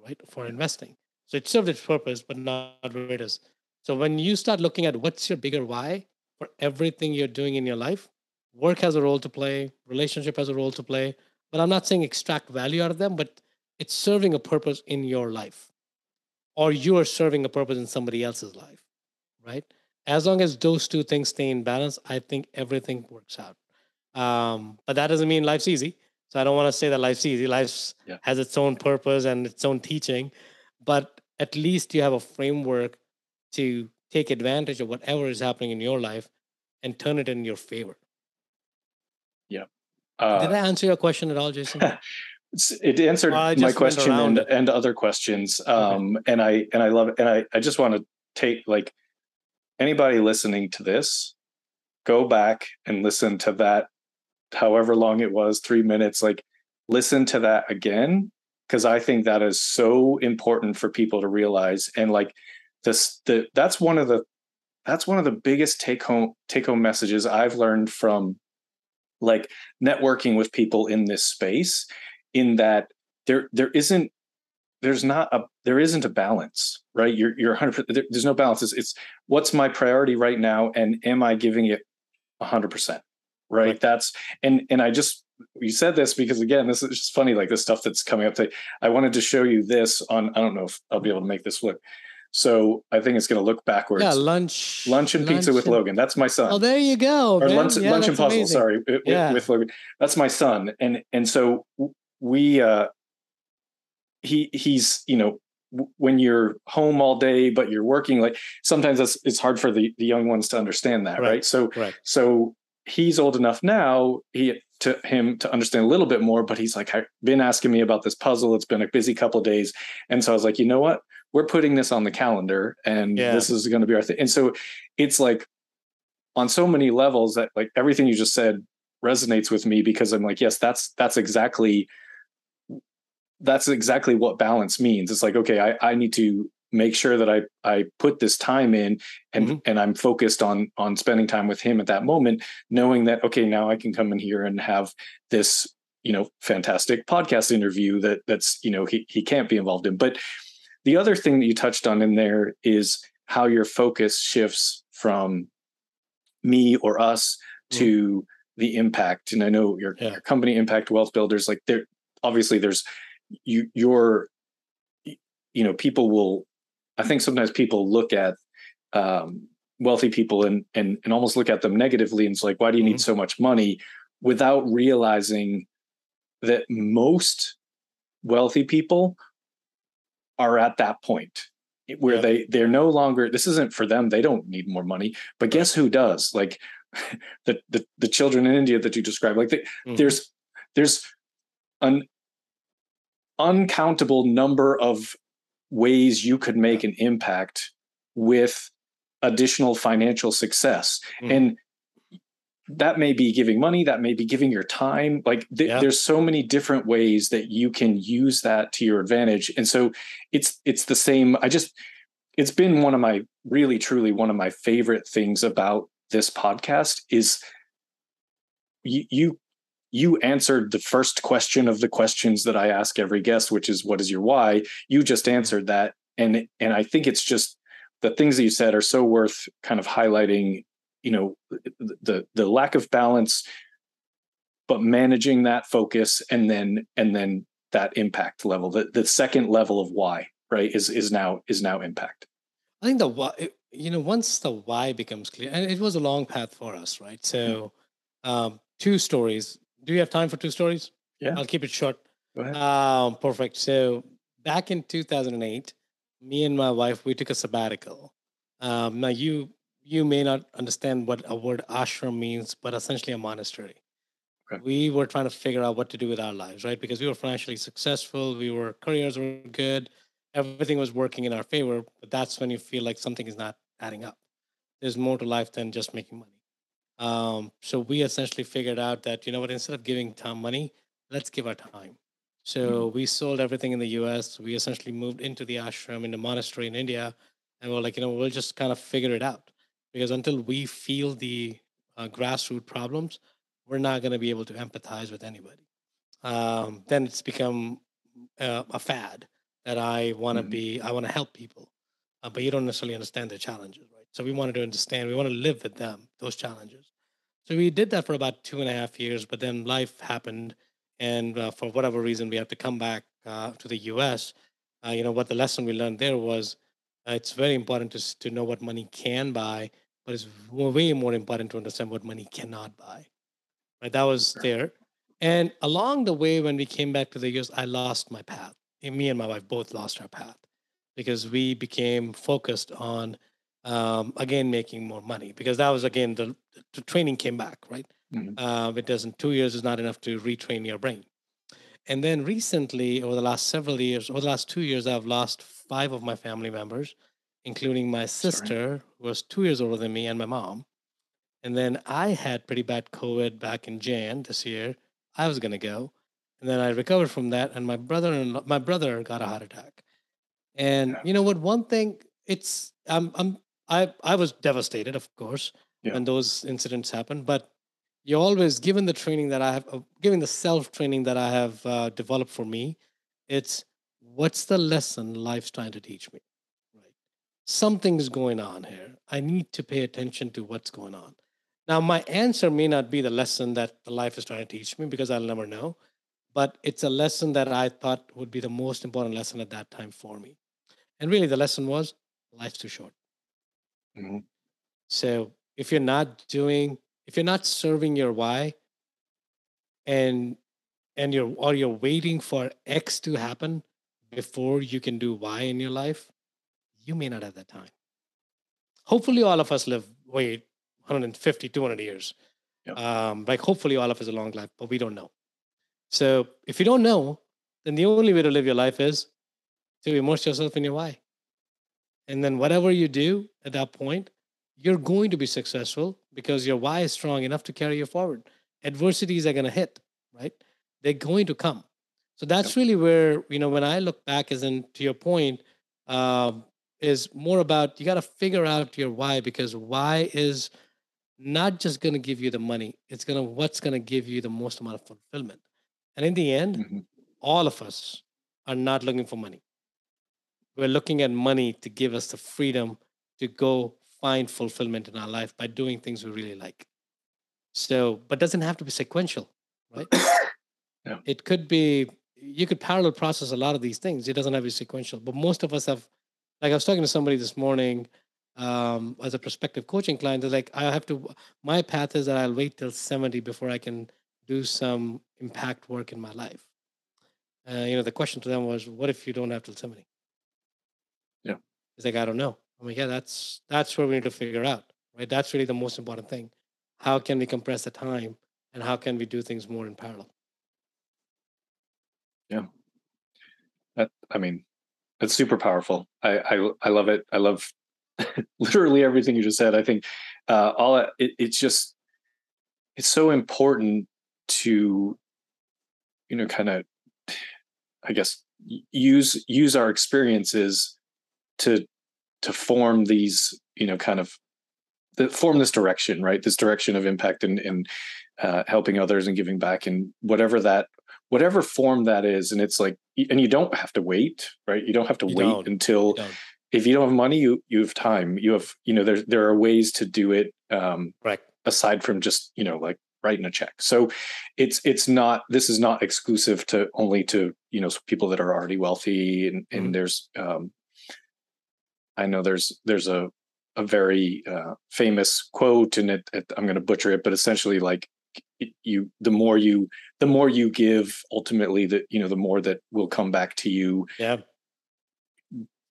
right for investing. So it served its purpose but not where it is. So when you start looking at what's your bigger why for everything you're doing in your life work has a role to play relationship has a role to play but i'm not saying extract value out of them but it's serving a purpose in your life or you are serving a purpose in somebody else's life right? As long as those two things stay in balance i think everything works out. Um, but that doesn't mean life's easy. So i don't want to say that life's easy. Life yeah. has its own purpose and its own teaching but at least you have a framework to take advantage of whatever is happening in your life and turn it in your favor. Yeah. Uh, did i answer your question at all jason it answered well, my question and, and other questions um okay. and i and i love it and i i just want to take like anybody listening to this go back and listen to that however long it was three minutes like listen to that again because i think that is so important for people to realize and like this the that's one of the that's one of the biggest take home take home messages i've learned from like networking with people in this space in that there there isn't there's not a there isn't a balance right you're you're 100 there, there's no balance it's, it's what's my priority right now and am i giving it 100% right? right that's and and i just you said this because again this is just funny like the stuff that's coming up today i wanted to show you this on i don't know if i'll be able to make this flip so I think it's going to look backwards. Yeah, lunch, lunch and lunch pizza with and... Logan. That's my son. Oh, there you go. Or man. lunch, yeah, lunch and puzzle. Amazing. Sorry, with, yeah. with Logan. That's my son. And and so we uh he he's you know when you're home all day but you're working like sometimes that's it's hard for the the young ones to understand that right, right? so right. so he's old enough now he to him to understand a little bit more but he's like i've been asking me about this puzzle it's been a busy couple days and so i was like you know what we're putting this on the calendar and yeah. this is going to be our thing and so it's like on so many levels that like everything you just said resonates with me because i'm like yes that's that's exactly that's exactly what balance means. It's like, okay, I, I need to make sure that I I put this time in and mm-hmm. and I'm focused on on spending time with him at that moment, knowing that okay, now I can come in here and have this you know fantastic podcast interview that that's you know he he can't be involved in. But the other thing that you touched on in there is how your focus shifts from me or us mm-hmm. to the impact. And I know your, yeah. your company Impact Wealth Builders, like there obviously there's you your you know people will I think sometimes people look at um, wealthy people and and and almost look at them negatively and it's like why do you mm-hmm. need so much money without realizing that most wealthy people are at that point where yeah. they they're no longer this isn't for them they don't need more money but guess who does like the the, the children in india that you described like they, mm-hmm. there's there's an uncountable number of ways you could make an impact with additional financial success mm. and that may be giving money that may be giving your time like th- yeah. there's so many different ways that you can use that to your advantage and so it's it's the same i just it's been one of my really truly one of my favorite things about this podcast is you you you answered the first question of the questions that I ask every guest, which is what is your why? You just mm-hmm. answered that. And and I think it's just the things that you said are so worth kind of highlighting, you know, the the lack of balance, but managing that focus and then and then that impact level. The the second level of why, right, is is now is now impact. I think the why you know, once the why becomes clear, and it was a long path for us, right? So mm-hmm. um, two stories do you have time for two stories? Yeah. I'll keep it short. Go ahead. Um, perfect. So back in 2008, me and my wife we took a sabbatical. Um, now you you may not understand what a word ashram means, but essentially a monastery. Okay. We were trying to figure out what to do with our lives, right? Because we were financially successful, we were careers were good, everything was working in our favor. But that's when you feel like something is not adding up. There's more to life than just making money. Um, so we essentially figured out that, you know what, instead of giving time money, let's give our time. So mm-hmm. we sold everything in the US. We essentially moved into the ashram in the monastery in India. And we're like, you know, we'll just kind of figure it out. Because until we feel the uh, grassroots problems, we're not going to be able to empathize with anybody. Um, then it's become uh, a fad that I want to mm-hmm. be, I want to help people, uh, but you don't necessarily understand their challenges, right? So we wanted to understand, we want to live with them, those challenges. So we did that for about two and a half years, but then life happened. And uh, for whatever reason, we had to come back uh, to the US. Uh, you know, what the lesson we learned there was uh, it's very important to, to know what money can buy, but it's way more important to understand what money cannot buy. Right? That was there. And along the way, when we came back to the US, I lost my path. And me and my wife both lost our path because we became focused on um, again making more money because that was again the, the training came back right? Mm-hmm. uh, it doesn't two years is not enough to retrain your brain. And then recently over the last several years over the last two years i've lost five of my family members including my sister Sorry. who was two years older than me and my mom. And then i had pretty bad covid back in jan this year. I was going to go. And then i recovered from that and my brother and my brother got a heart attack. And yeah. you know what? One thing it's i'm i'm I I was devastated, of course, yeah. when those incidents happened. But you always, given the training that I have, uh, given the self training that I have uh, developed for me, it's what's the lesson life's trying to teach me, right? Something's going on here. I need to pay attention to what's going on. Now, my answer may not be the lesson that the life is trying to teach me because I'll never know, but it's a lesson that I thought would be the most important lesson at that time for me. And really, the lesson was life's too short. Mm-hmm. So if you're not doing, if you're not serving your why, and and you're or you're waiting for X to happen before you can do Y in your life, you may not have that time. Hopefully, all of us live wait 150, 200 years. Yep. Um, like hopefully, all of us a long life, but we don't know. So if you don't know, then the only way to live your life is to immerse yourself in your why. And then whatever you do at that point, you're going to be successful because your why is strong enough to carry you forward. Adversities are going to hit, right? They're going to come. So that's yep. really where, you know, when I look back, as in to your point, uh, is more about you got to figure out your why because why is not just going to give you the money it's going to what's going to give you the most amount of fulfillment and in the end mm-hmm. all of us are not looking for money we're looking at money to give us the freedom to go find fulfillment in our life by doing things we really like so but doesn't have to be sequential right yeah. it could be you could parallel process a lot of these things it doesn't have to be sequential but most of us have like I was talking to somebody this morning um, as a prospective coaching client. They're like, I have to, my path is that I'll wait till 70 before I can do some impact work in my life. Uh, you know, the question to them was, what if you don't have till 70? It's like, I don't know. I'm like, yeah, that's, that's where we need to figure out, right? That's really the most important thing. How can we compress the time and how can we do things more in parallel? Yeah. That, I mean, it's super powerful. I, I, I love it. I love literally everything you just said. I think uh, all it, it's just it's so important to you know kind of I guess use use our experiences to to form these you know kind of the, form this direction right? This direction of impact and, and uh, helping others and giving back and whatever that whatever form that is. And it's like and you don't have to wait right? You don't have to you wait until you if you don't have money you you have time. You have you know there there are ways to do it um right. aside from just you know like writing a check. So it's it's not this is not exclusive to only to you know people that are already wealthy and and mm-hmm. there's um i know there's there's a a very uh, famous quote and it, it i'm going to butcher it but essentially like you the more you the more you give ultimately that you know the more that will come back to you. Yeah.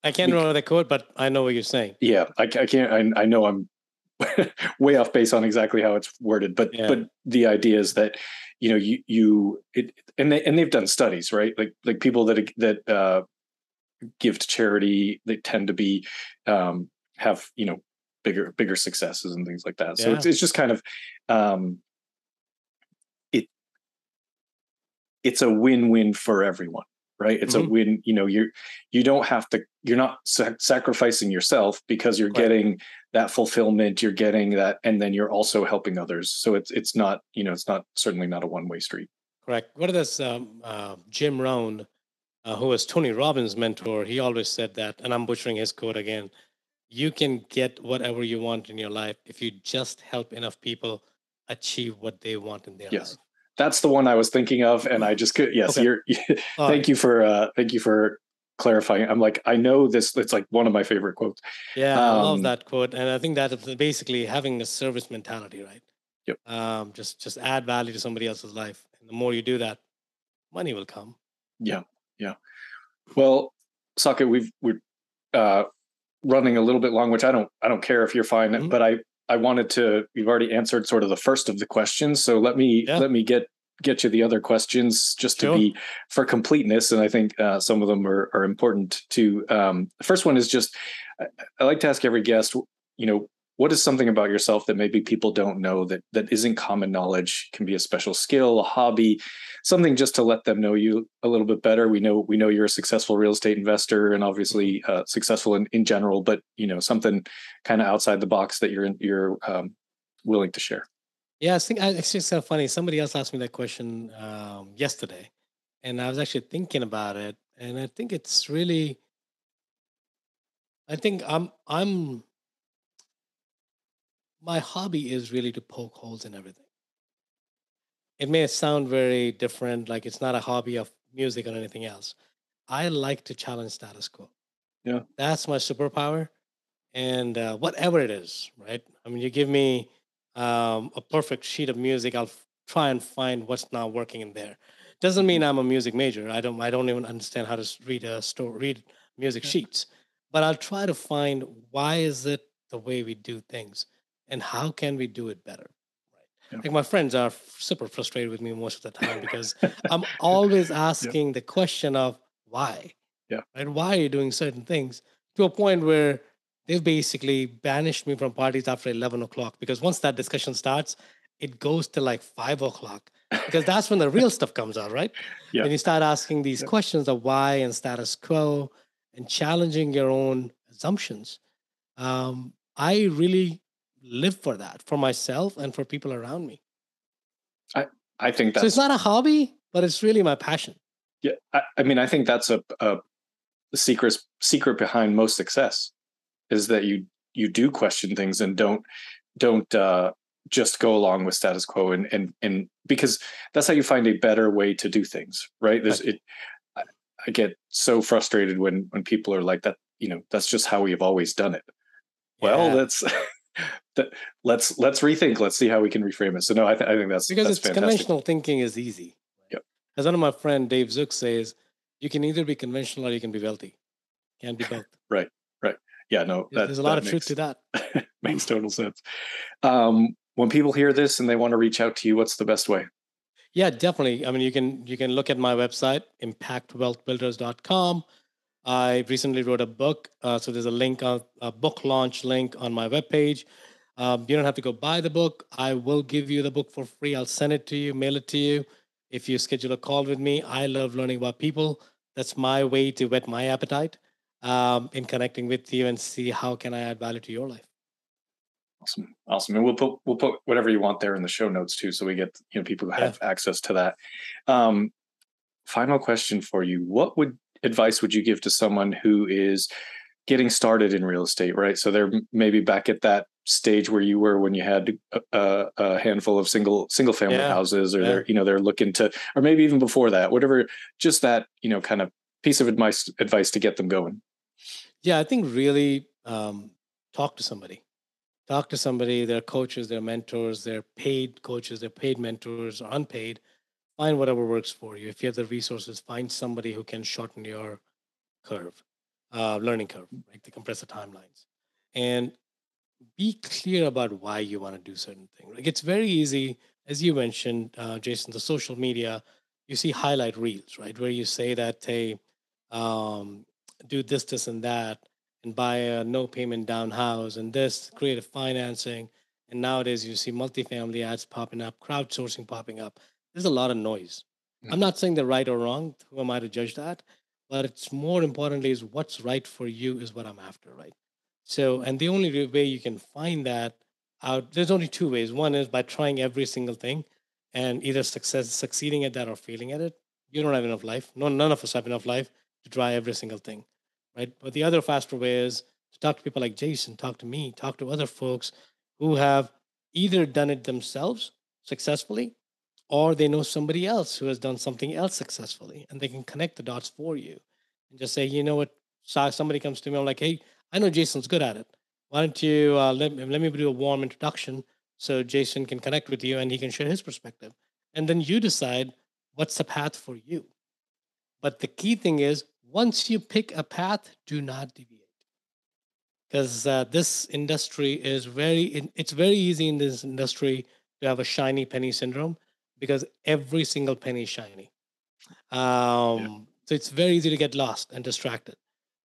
I can't remember the quote but i know what you're saying. Yeah i, I can't I, I know i'm way off base on exactly how it's worded but yeah. but the idea is that you know you you it and they and they've done studies right? Like like people that that uh give to charity they tend to be um have you know bigger bigger successes and things like that. So it's, it's just kind of um it's a win-win for everyone right? It's mm-hmm. a win you know you're you don't have to you're not sacrificing yourself because you're getting that fulfillment you're getting that and then you're also helping others. So it's it's not you know it's not certainly not a one-way street. Correct. What is um, uh, jim rohn uh, who was tony robbins mentor he always said that and i'm butchering his quote again you can get whatever you want in your life if you just help enough people achieve what they want in their yes. life that's the one I was thinking of, and I just could. Yes, okay. you're. thank right. you for uh, thank you for clarifying. I'm like, I know this. It's like one of my favorite quotes. Yeah, um, I love um, that quote, and I think that is basically having a service mentality, right? Yep. Um, just just add value to somebody else's life, and the more you do that, money will come. Yeah, yeah. Well, Saket, we've we're uh, running a little bit long, which I don't I don't care if you're fine, mm-hmm. but I I wanted to. You've already answered sort of the first of the questions, so let me yeah. let me get get you the other questions just to sure. be for completeness. And I think uh, some of them are are important too. Um, the first one is just I, I like to ask every guest, you know, what is something about yourself that maybe people don't know that that isn't common knowledge can be a special skill a hobby something just to let them know you a little bit better? We know we know you're a successful real estate investor and obviously uh, successful in, in general but you know something kind of outside the box that you're you're um, willing to share. Yeah i think it's just so funny. Somebody else asked me that question um, yesterday and i was actually thinking about it and i think it's really i think i'm i'm my hobby is really to poke holes in everything. It may sound very different, like it's not a hobby of music or anything else. I like to challenge status quo. Yeah. That's my superpower. And uh, whatever it is, right? I mean, you give me um, a perfect sheet of music, I'll f- try and find what's not working in there. Doesn't mean mm-hmm. I'm a music major. I don't. I don't even understand how to read a store, read music yeah. sheets. But I'll try to find why is it the way we do things and how can we do it better right yeah. like my friends are super frustrated with me most of the time because i'm always asking yeah. the question of why yeah right why are you doing certain things to a point where they've basically banished me from parties after 11 o'clock because once that discussion starts it goes to like 5 o'clock because that's when the real stuff comes out right yeah and you start asking these yeah. questions of why and status quo and challenging your own assumptions. Um, I really live for that for myself and for people around me. I I think that's so it's not a hobby, but it's really my passion. Yeah, I, I mean, I think that's a, a secret secret behind most success is that you you do question things and don't don't uh, just go along with status quo and and and because that's how you find a better way to do things, right? There's right. it. I, I get so frustrated when when people are like that. You know, that's just how we have always done it. Well, yeah. that's that, let's let's rethink. Let's see how we can reframe it. So no, I, th- I think that's because that's it's fantastic. conventional thinking is easy. Yep. As one of my friend Dave Zook says, you can either be conventional or you can be wealthy. Can't be both. right. Right. Yeah. No. That, There's a lot of makes, truth to that. makes total sense. Um, when people hear this and they want to reach out to you, what's the best way? Yeah, definitely. I mean, you can you can look at my website impactwealthbuilders.com. I recently wrote a book, uh, so there's a link on a book launch link on my webpage. Um, you don't have to go buy the book. I will give you the book for free. I'll send it to you, mail it to you. If you schedule a call with me, I love learning about people. That's my way to whet my appetite um, in connecting with you and see how can I add value to your life. Awesome, awesome, and we'll put we'll put whatever you want there in the show notes too, so we get you know people who have yeah. access to that. Um, final question for you: What would advice would you give to someone who is getting started in real estate? Right, so they're maybe back at that stage where you were when you had a, a handful of single single family yeah. houses, or yeah. they're you know they're looking to, or maybe even before that, whatever. Just that you know kind of piece of advice advice to get them going. Yeah, I think really um, talk to somebody talk to somebody, their coaches, their mentors, their paid coaches, their paid mentors, or unpaid. Find whatever works for you. If you have the resources, find somebody who can shorten your curve, uh, learning curve, like the compress the timelines, and be clear about why you want to do certain things. Like it's very easy, as you mentioned, uh, Jason, the social media. You see highlight reels, right, where you say that, hey, um, do this, this, and that, and buy a no payment down house and this creative financing. And nowadays you see multifamily ads popping up, crowdsourcing popping up. There's a lot of noise. Mm-hmm. I'm not saying they're right or wrong. Who am I to judge that? But it's more importantly is what's right for you is what I'm after, right? So, and the only way you can find that out, there's only two ways. One is by trying every single thing and either success succeeding at that or failing at it. You don't have enough life. No, none of us have enough life to try every single thing right? But the other faster way is to talk to people like Jason, talk to me, talk to other folks who have either done it themselves successfully or they know somebody else who has done something else successfully and they can connect the dots for you and just say, you know what, so somebody comes to me, I'm like, hey, I know Jason's good at it. Why don't you uh, let, let me do a warm introduction so Jason can connect with you and he can share his perspective. And then you decide what's the path for you. But the key thing is once you pick a path, do not deviate. Because uh, this industry is very, it's very easy in this industry to have a shiny penny syndrome because every single penny is shiny. Um, yeah. So it's very easy to get lost and distracted,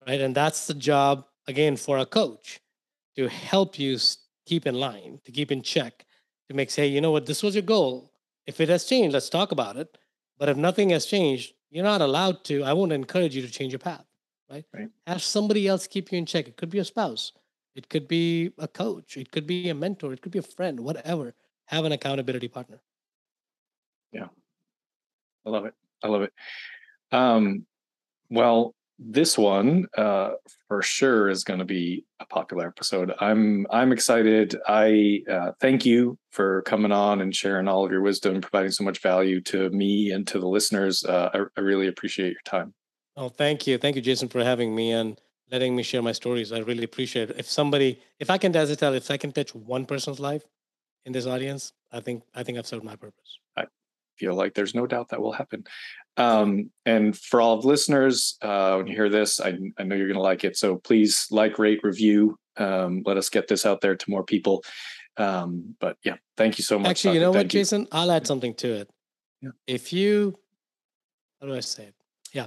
right? And that's the job, again, for a coach to help you keep in line, to keep in check, to make say, you know what, this was your goal. If it has changed, let's talk about it. But if nothing has changed, you're not allowed to. I won't encourage you to change your path, right? right? Have somebody else keep you in check. It could be a spouse, it could be a coach, it could be a mentor, it could be a friend, whatever. Have an accountability partner. Yeah, I love it. I love it. Um, well, this one uh, for sure is going to be a popular episode. I'm I'm excited. I uh, thank you for coming on and sharing all of your wisdom, providing so much value to me and to the listeners. Uh, I, I, really appreciate your time. Oh, thank you, thank you, Jason, for having me and letting me share my stories. I really appreciate it. If somebody, if I can, as I tell, if I can touch one person's life in this audience, I think I think I've served my purpose. I feel like there's no doubt that will happen. Um, and for all of listeners, uh, when you hear this, I, I know you're going to like it. So please like, rate, review. Um, let us get this out there to more people. Um, but yeah, thank you so much. Actually, Dr. you know thank what, you. Jason? I'll add something to it. Yeah. If you, how do I say it? Yeah.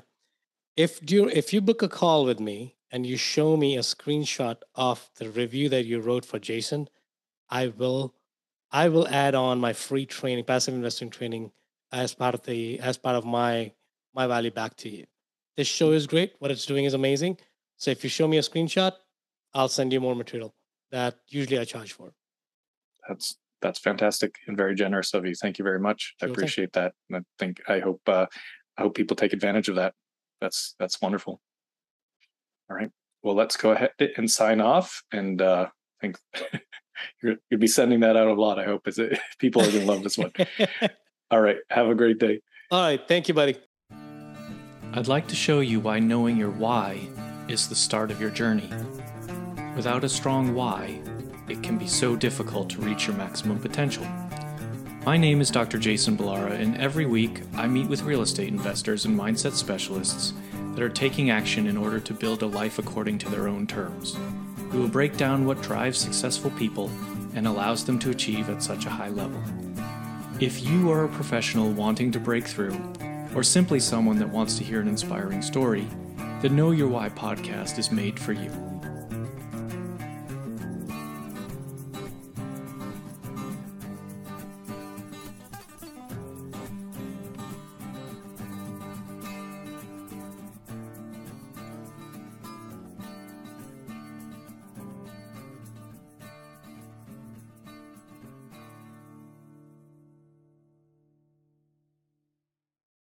If you if you book a call with me and you show me a screenshot of the review that you wrote for Jason, I will I will add on my free training, passive investing training as part of the as part of my my value back to you. This show is great. What it's doing is amazing. So if you show me a screenshot, I'll send you more material that usually I charge for. That's that's fantastic and very generous of you. Thank you very much. I appreciate that. And I think I hope uh, I hope people take advantage of that. That's that's wonderful. All right. Well, let's go ahead and sign off. And uh, I think you're, you'll be sending that out a lot. I hope is it people are gonna love this one. All right. Have a great day. All right. Thank you, buddy. I'd like to show you why knowing your why is the start of your journey. Without a strong why, it can be so difficult to reach your maximum potential. My name is Dr. Jason Ballara, and every week I meet with real estate investors and mindset specialists that are taking action in order to build a life according to their own terms. We will break down what drives successful people and allows them to achieve at such a high level. If you are a professional wanting to break through, or simply someone that wants to hear an inspiring story, the Know Your Why podcast is made for you.